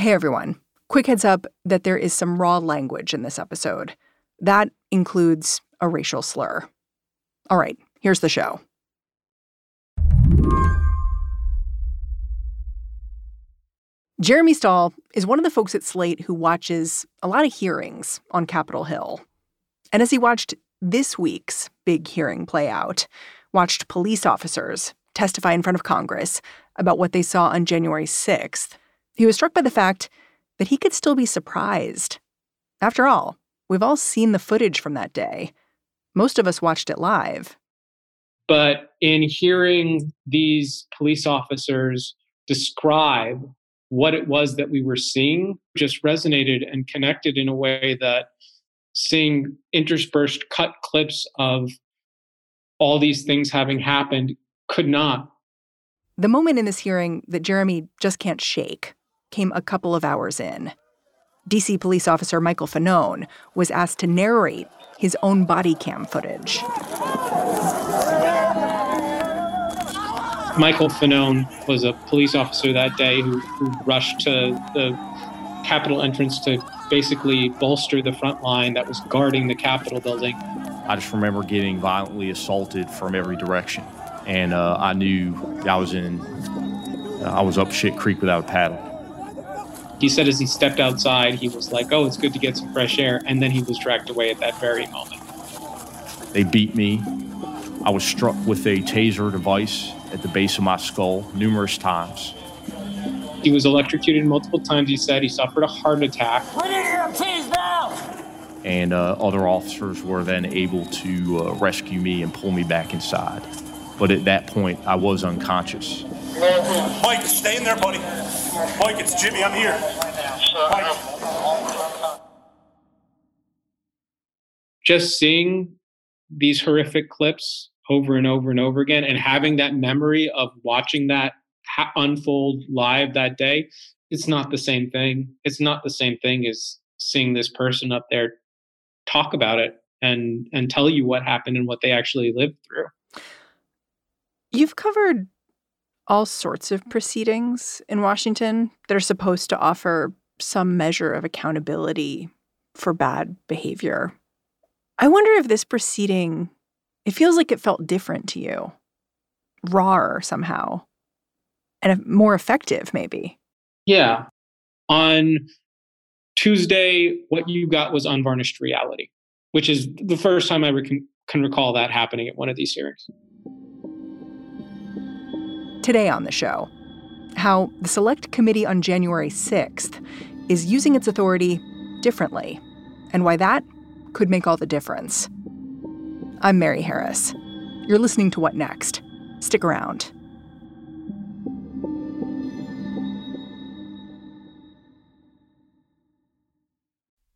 Hey everyone. Quick heads up that there is some raw language in this episode. That includes a racial slur. All right, here's the show. Jeremy Stahl is one of the folks at Slate who watches a lot of hearings on Capitol Hill. And as he watched this week's big hearing play out, watched police officers testify in front of Congress about what they saw on January 6th, he was struck by the fact that he could still be surprised. After all, we've all seen the footage from that day. Most of us watched it live. But in hearing these police officers describe what it was that we were seeing just resonated and connected in a way that seeing interspersed cut clips of all these things having happened could not. The moment in this hearing that Jeremy just can't shake came a couple of hours in. DC police officer Michael Fanone was asked to narrate his own body cam footage. Michael Fanone was a police officer that day who, who rushed to the Capitol entrance to basically bolster the front line that was guarding the Capitol building. I just remember getting violently assaulted from every direction, and uh, I knew I was in, I was up shit creek without a paddle. He said as he stepped outside, he was like, "Oh, it's good to get some fresh air," and then he was dragged away at that very moment. They beat me. I was struck with a taser device at the base of my skull numerous times. He was electrocuted multiple times, he said. He suffered a heart attack. We need EMTs now! And uh, other officers were then able to uh, rescue me and pull me back inside. But at that point, I was unconscious. Mike, stay in there, buddy. Mike, it's Jimmy. I'm here. Mike. Just seeing these horrific clips over and over and over again and having that memory of watching that ha- unfold live that day it's not the same thing it's not the same thing as seeing this person up there talk about it and and tell you what happened and what they actually lived through You've covered all sorts of proceedings in Washington that are supposed to offer some measure of accountability for bad behavior. I wonder if this proceeding it feels like it felt different to you. Rawer somehow. And more effective maybe. yeah on tuesday what you got was unvarnished reality which is the first time i can recall that happening at one of these hearings Today on the show, how the Select Committee on January 6th is using its authority differently, and why that could make all the difference. I'm Mary Harris. You're listening to What Next? Stick around.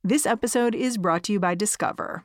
This episode is brought to you by Discover.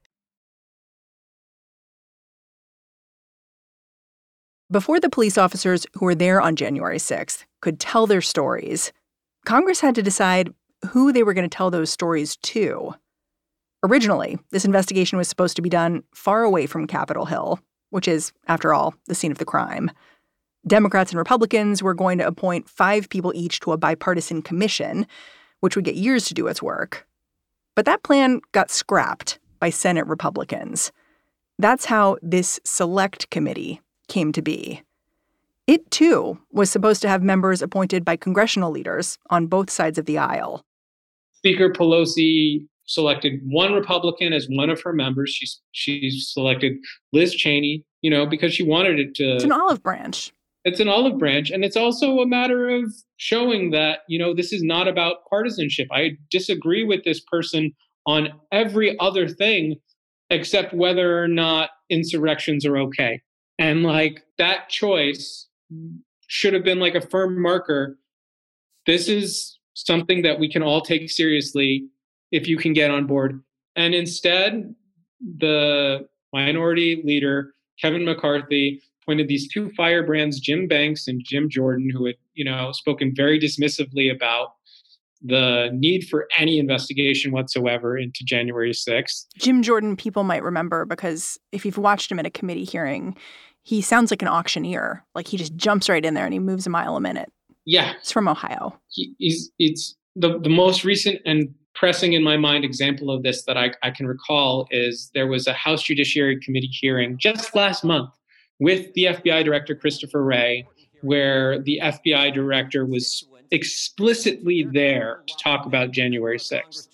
Before the police officers who were there on January 6th could tell their stories, Congress had to decide who they were going to tell those stories to. Originally, this investigation was supposed to be done far away from Capitol Hill, which is, after all, the scene of the crime. Democrats and Republicans were going to appoint five people each to a bipartisan commission, which would get years to do its work. But that plan got scrapped by Senate Republicans. That's how this select committee came to be. It, too, was supposed to have members appointed by congressional leaders on both sides of the aisle. Speaker Pelosi selected one Republican as one of her members. She she selected Liz Cheney, you know, because she wanted it to. It's an olive branch. It's an olive branch, and it's also a matter of showing that you know this is not about partisanship. I disagree with this person on every other thing except whether or not insurrections are okay. And like that choice should have been like a firm marker. This is something that we can all take seriously if you can get on board. And instead, the minority leader, Kevin McCarthy, pointed these two firebrands, Jim Banks and Jim Jordan, who had, you know, spoken very dismissively about the need for any investigation whatsoever into January 6th. Jim Jordan, people might remember because if you've watched him at a committee hearing, he sounds like an auctioneer. Like he just jumps right in there and he moves a mile a minute. Yeah. He's from Ohio. He, he's, it's the, the most recent and pressing in my mind example of this that I, I can recall is there was a House Judiciary Committee hearing just last month with the FBI Director Christopher Wray, where the FBI Director was explicitly there to talk about January 6th.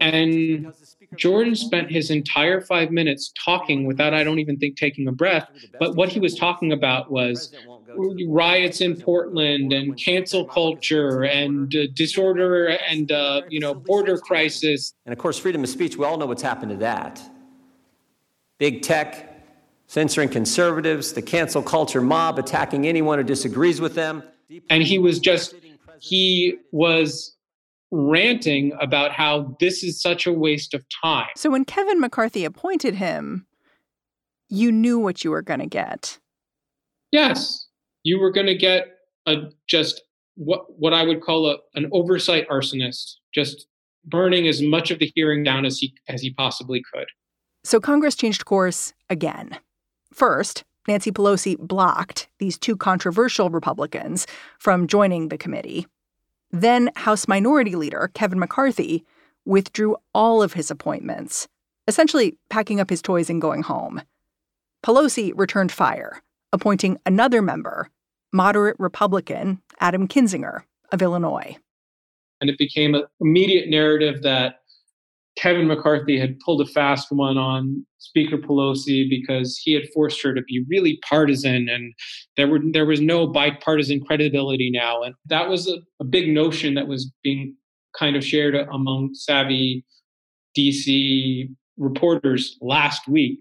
And Jordan spent his entire five minutes talking without, I don't even think, taking a breath. But what he was talking about was riots in Portland and cancel culture and uh, disorder and, uh, you know, border crisis. And of course, freedom of speech, we all know what's happened to that. Big tech censoring conservatives, the cancel culture mob attacking anyone who disagrees with them. And he was just he was ranting about how this is such a waste of time. So when Kevin McCarthy appointed him, you knew what you were going to get. Yes, you were going to get a just what what I would call a, an oversight arsonist, just burning as much of the hearing down as he as he possibly could. So Congress changed course again. First, Nancy Pelosi blocked these two controversial Republicans from joining the committee. Then House Minority Leader Kevin McCarthy withdrew all of his appointments, essentially packing up his toys and going home. Pelosi returned fire, appointing another member, moderate Republican Adam Kinzinger of Illinois. And it became an immediate narrative that Kevin McCarthy had pulled a fast one on Speaker Pelosi because he had forced her to be really partisan, and there were there was no bipartisan credibility now, and that was a, a big notion that was being kind of shared among savvy DC reporters last week.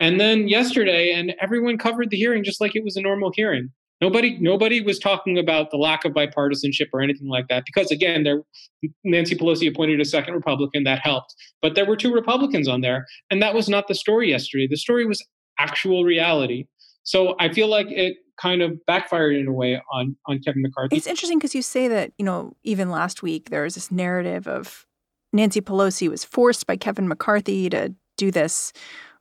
And then yesterday, and everyone covered the hearing just like it was a normal hearing. Nobody, nobody was talking about the lack of bipartisanship or anything like that because, again, there, Nancy Pelosi appointed a second Republican that helped, but there were two Republicans on there, and that was not the story yesterday. The story was actual reality. So I feel like it kind of backfired in a way on on Kevin McCarthy. It's interesting because you say that you know even last week there was this narrative of Nancy Pelosi was forced by Kevin McCarthy to do this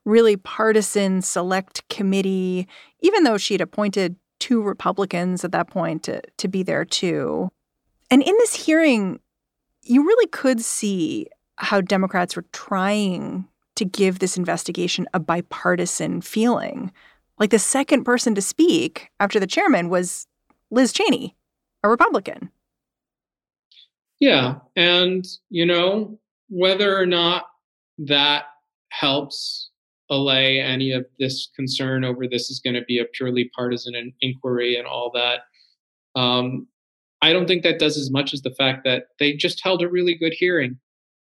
really partisan select committee, even though she had appointed two Republicans at that point to, to be there too. And in this hearing, you really could see how Democrats were trying to give this investigation a bipartisan feeling. Like the second person to speak after the chairman was Liz Cheney, a Republican. Yeah. And, you know, whether or not that helps allay any of this concern over this is going to be a purely partisan inquiry and all that. Um, I don't think that does as much as the fact that they just held a really good hearing.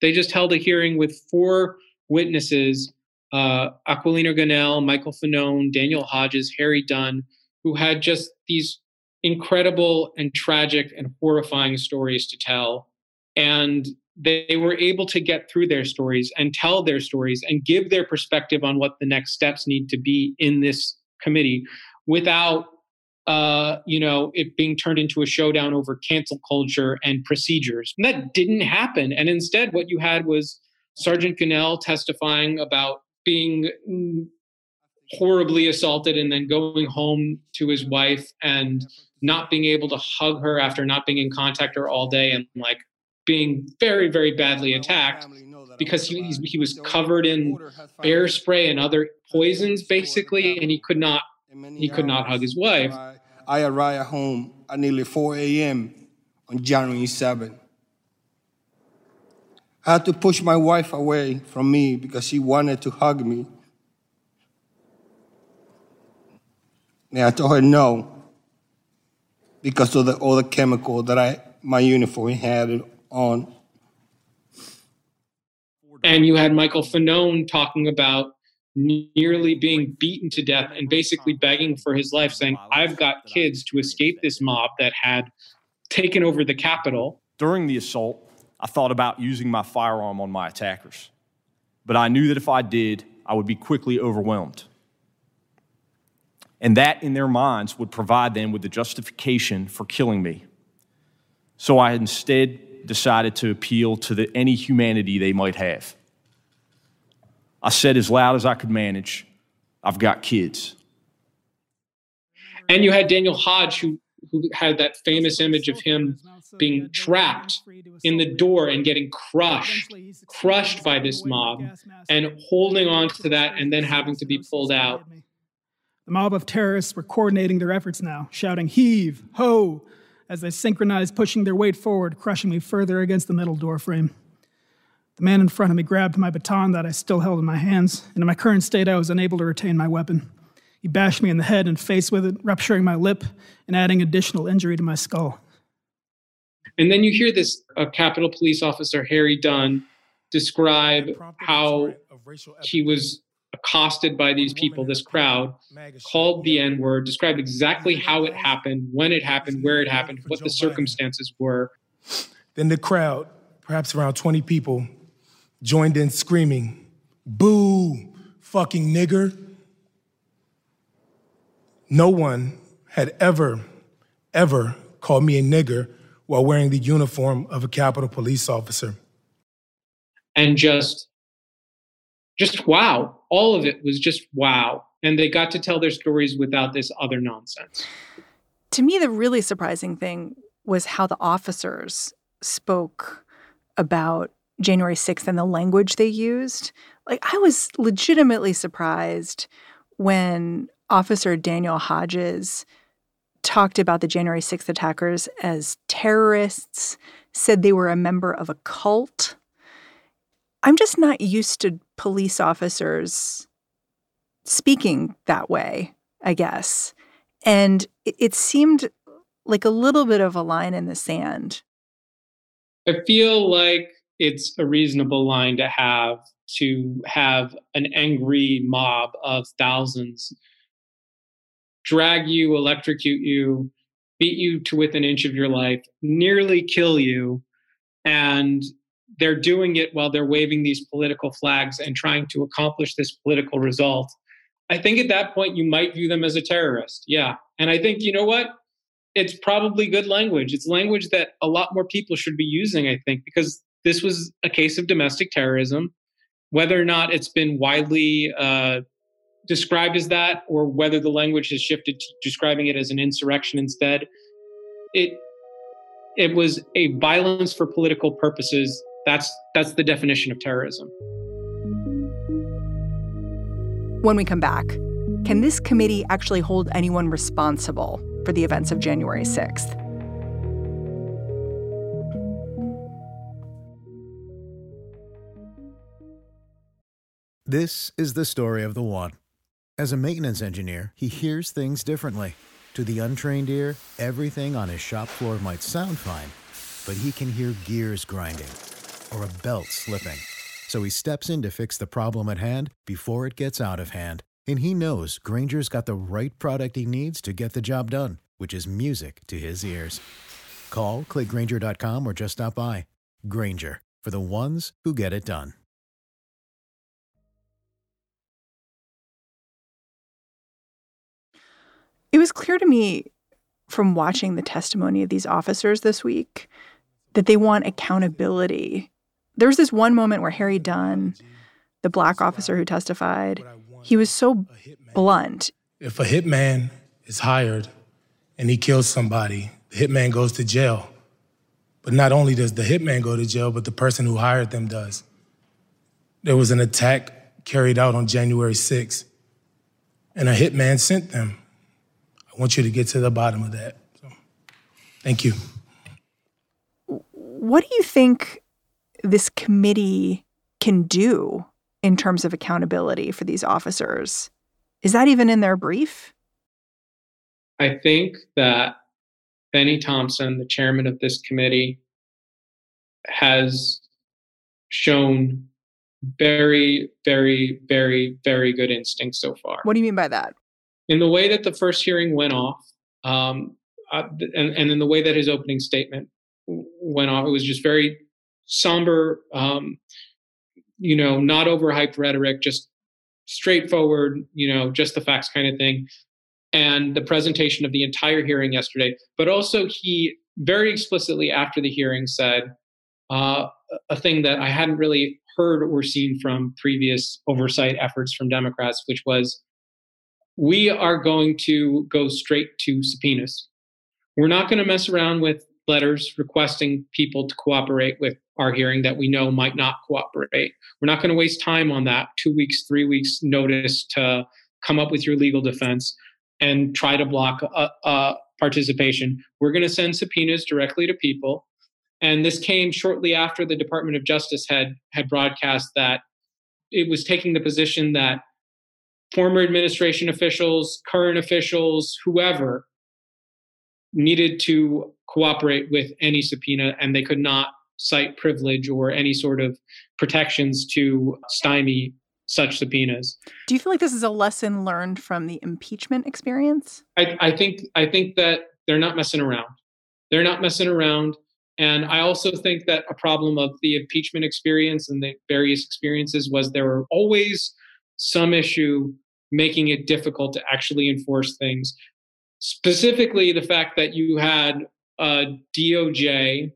They just held a hearing with four witnesses uh, Aquilino Gonell, Michael Fanone, Daniel Hodges, Harry Dunn, who had just these incredible and tragic and horrifying stories to tell. And they were able to get through their stories and tell their stories and give their perspective on what the next steps need to be in this committee without uh, you know it being turned into a showdown over cancel culture and procedures. And that didn't happen. And instead what you had was sergeant Gonell testifying about being horribly assaulted and then going home to his wife and not being able to hug her after not being in contact her all day and like being very, very badly attacked because he, he was covered in bear spray and other poisons, basically, and he could not he could not hug his wife. I arrived home at nearly 4 a.m. on January 7. I had to push my wife away from me because she wanted to hug me. And I told her no because of the all the chemical that I my uniform had on. And you had Michael Fanone talking about nearly being beaten to death and basically begging for his life, saying, I've got kids to escape this mob that had taken over the Capitol. During the assault, I thought about using my firearm on my attackers, but I knew that if I did, I would be quickly overwhelmed. And that, in their minds, would provide them with the justification for killing me. So I instead decided to appeal to the, any humanity they might have. I said as loud as I could manage, I've got kids. And you had Daniel Hodge, who who had that famous image of him being trapped in the door and getting crushed, crushed by this mob, and holding on to that and then having to be pulled out. The mob of terrorists were coordinating their efforts now, shouting, Heave, ho, as they synchronized, pushing their weight forward, crushing me further against the metal door frame. The man in front of me grabbed my baton that I still held in my hands, and in my current state, I was unable to retain my weapon. He bashed me in the head and face with it, rupturing my lip and adding additional injury to my skull. And then you hear this uh, Capitol Police Officer Harry Dunn describe how he was accosted by these people, this crowd, called the N word, described exactly how it happened, when it happened, where it happened, what the circumstances were. Then the crowd, perhaps around 20 people, joined in screaming, Boo, fucking nigger. No one had ever, ever called me a nigger while wearing the uniform of a Capitol police officer. And just, just wow. All of it was just wow. And they got to tell their stories without this other nonsense. To me, the really surprising thing was how the officers spoke about January 6th and the language they used. Like, I was legitimately surprised when Officer Daniel Hodges talked about the January 6th attackers as terrorists, said they were a member of a cult. I'm just not used to police officers speaking that way, I guess. And it, it seemed like a little bit of a line in the sand. I feel like it's a reasonable line to have to have an angry mob of thousands drag you, electrocute you, beat you to within an inch of your life, nearly kill you. And they're doing it while they're waving these political flags and trying to accomplish this political result. I think at that point, you might view them as a terrorist. Yeah. And I think, you know what? It's probably good language. It's language that a lot more people should be using, I think, because this was a case of domestic terrorism. Whether or not it's been widely uh, described as that or whether the language has shifted to describing it as an insurrection instead it it was a violence for political purposes that's that's the definition of terrorism when we come back can this committee actually hold anyone responsible for the events of January 6th This is the story of the one. As a maintenance engineer, he hears things differently. To the untrained ear, everything on his shop floor might sound fine, but he can hear gears grinding or a belt slipping. So he steps in to fix the problem at hand before it gets out of hand. And he knows Grainger's got the right product he needs to get the job done, which is music to his ears. Call, clickgrainger.com, or just stop by. Granger, for the ones who get it done. It was clear to me from watching the testimony of these officers this week that they want accountability. There was this one moment where Harry Dunn, the black officer who testified, he was so blunt. If a hitman is hired and he kills somebody, the hitman goes to jail. But not only does the hitman go to jail, but the person who hired them does. There was an attack carried out on January 6th, and a hitman sent them. I want you to get to the bottom of that. So, thank you. What do you think this committee can do in terms of accountability for these officers? Is that even in their brief? I think that Bennie Thompson, the chairman of this committee, has shown very, very, very, very good instincts so far. What do you mean by that? In the way that the first hearing went off, um, uh, and, and in the way that his opening statement went off. It was just very somber, um, you know, not overhyped rhetoric, just straightforward, you know, just the facts kind of thing. And the presentation of the entire hearing yesterday. But also, he very explicitly after the hearing said uh, a thing that I hadn't really heard or seen from previous oversight efforts from Democrats, which was we are going to go straight to subpoenas. We're not going to mess around with letters requesting people to cooperate with our hearing that we know might not cooperate. We're not going to waste time on that two weeks, three weeks notice to come up with your legal defense and try to block a, a participation. We're going to send subpoenas directly to people. And this came shortly after the Department of Justice had had broadcast that it was taking the position that former administration officials, current officials, whoever needed to cooperate with any subpoena and they could not cite privilege or any sort of protections to stymie such subpoenas. Do you feel like this is a lesson learned from the impeachment experience? I, I think I think that they're not messing around. They're not messing around. And I also think that a problem of the impeachment experience and the various experiences was there were always some issue making it difficult to actually enforce things. Specifically, the fact that you had a DOJ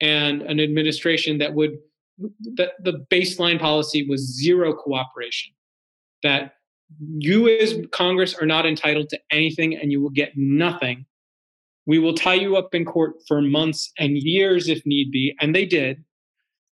and an administration that would that the baseline policy was zero cooperation. That you as Congress are not entitled to anything and you will get nothing. We will tie you up in court for months and years if need be. And they did.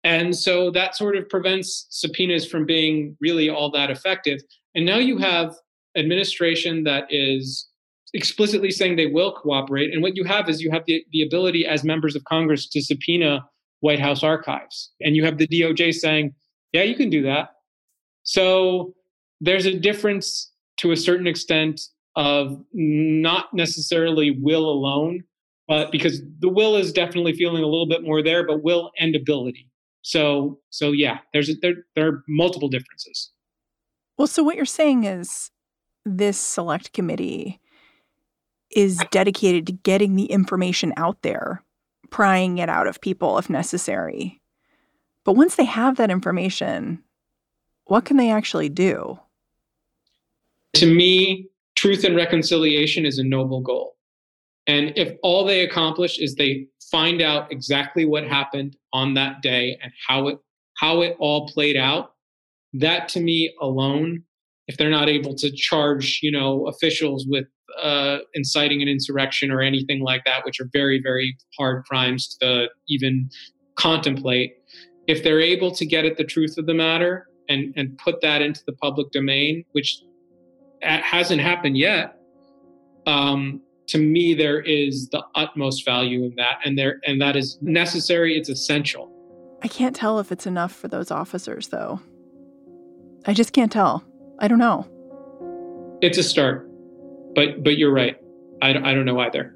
And so that sort of prevents subpoenas from being really all that effective. And now you have administration that is explicitly saying they will cooperate. And what you have is you have the, the ability as members of Congress to subpoena White House archives. And you have the DOJ saying, yeah, you can do that. So there's a difference to a certain extent of not necessarily will alone, but because the will is definitely feeling a little bit more there, but will and ability. So so yeah, there's a, there there are multiple differences. Well, so what you're saying is this select committee is dedicated to getting the information out there, prying it out of people if necessary. But once they have that information, what can they actually do? To me, truth and reconciliation is a noble goal. And if all they accomplish is they find out exactly what happened on that day and how it how it all played out, that to me alone, if they're not able to charge, you know, officials with uh, inciting an insurrection or anything like that, which are very, very hard crimes to even contemplate, if they're able to get at the truth of the matter and, and put that into the public domain, which hasn't happened yet, um, to me there is the utmost value in that, and there and that is necessary. It's essential. I can't tell if it's enough for those officers, though. I just can't tell. I don't know. It's a start. But but you're right. I, I don't know either.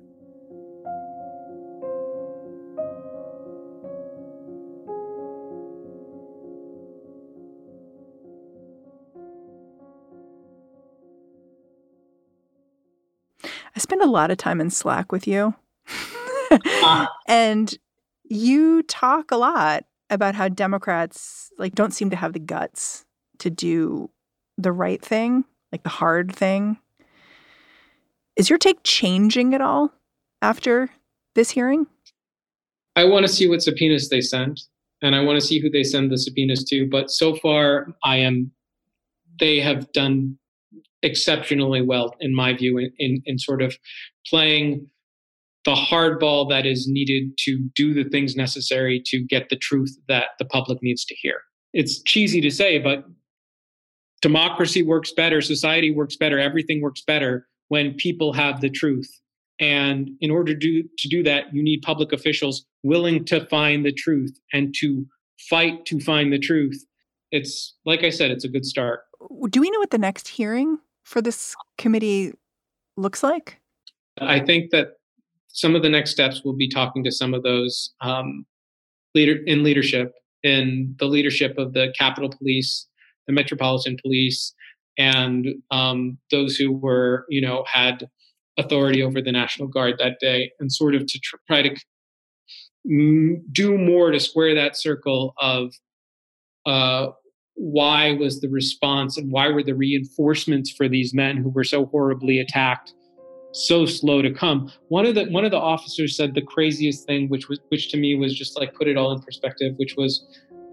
I spend a lot of time in Slack with you. Uh-huh. and you talk a lot about how Democrats like don't seem to have the guts to do the right thing, like the hard thing. Is your take changing at all after this hearing? I want to see what subpoenas they send, and I want to see who they send the subpoenas to. But so far, I am. They have done exceptionally well, in my view, in, in, in sort of playing the hardball that is needed to do the things necessary to get the truth that the public needs to hear. It's cheesy to say, but democracy works better, society works better, everything works better when people have the truth. And in order to do, to do that, you need public officials willing to find the truth and to fight to find the truth. It's like I said, it's a good start. Do we know what the next hearing for this committee looks like? I think that some of the next steps will be talking to some of those um, leader in leadership, in the leadership of the Capitol Police, the Metropolitan Police, and um, those who were, you know, had authority over the National Guard that day, and sort of to try to do more to square that circle of uh, why was the response and why were the reinforcements for these men who were so horribly attacked so slow to come? One of the one of the officers said the craziest thing which was which to me was just like put it all in perspective which was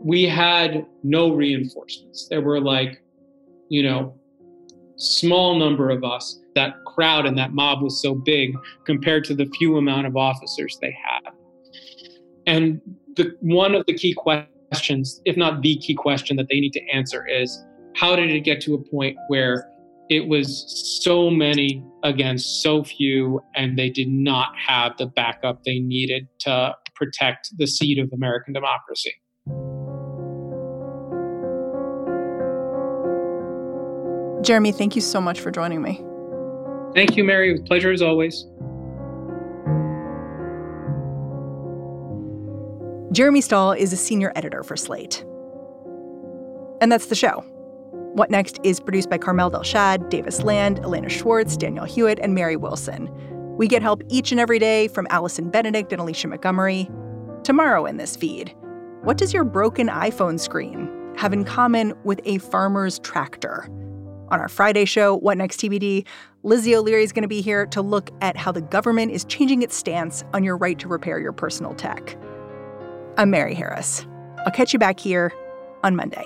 we had no reinforcements. There were like you know small number of us that crowd and that mob was so big compared to the few amount of officers they had and the one of the key questions, if not the key question that they need to answer is how did it get to a point where it was so many against so few and they did not have the backup they needed to protect the seat of American democracy? Jeremy, thank you so much for joining me. Thank you, Mary. With pleasure as always. Jeremy Stahl is a senior editor for Slate. And that's the show. What Next is produced by Carmel Delshad, Davis Land, Elena Schwartz, Daniel Hewitt, and Mary Wilson. We get help each and every day from Allison Benedict and Alicia Montgomery. Tomorrow in this feed, what does your broken iPhone screen have in common with a farmer's tractor? On our Friday show, What Next TBD, Lizzie O'Leary is going to be here to look at how the government is changing its stance on your right to repair your personal tech. I'm Mary Harris. I'll catch you back here on Monday.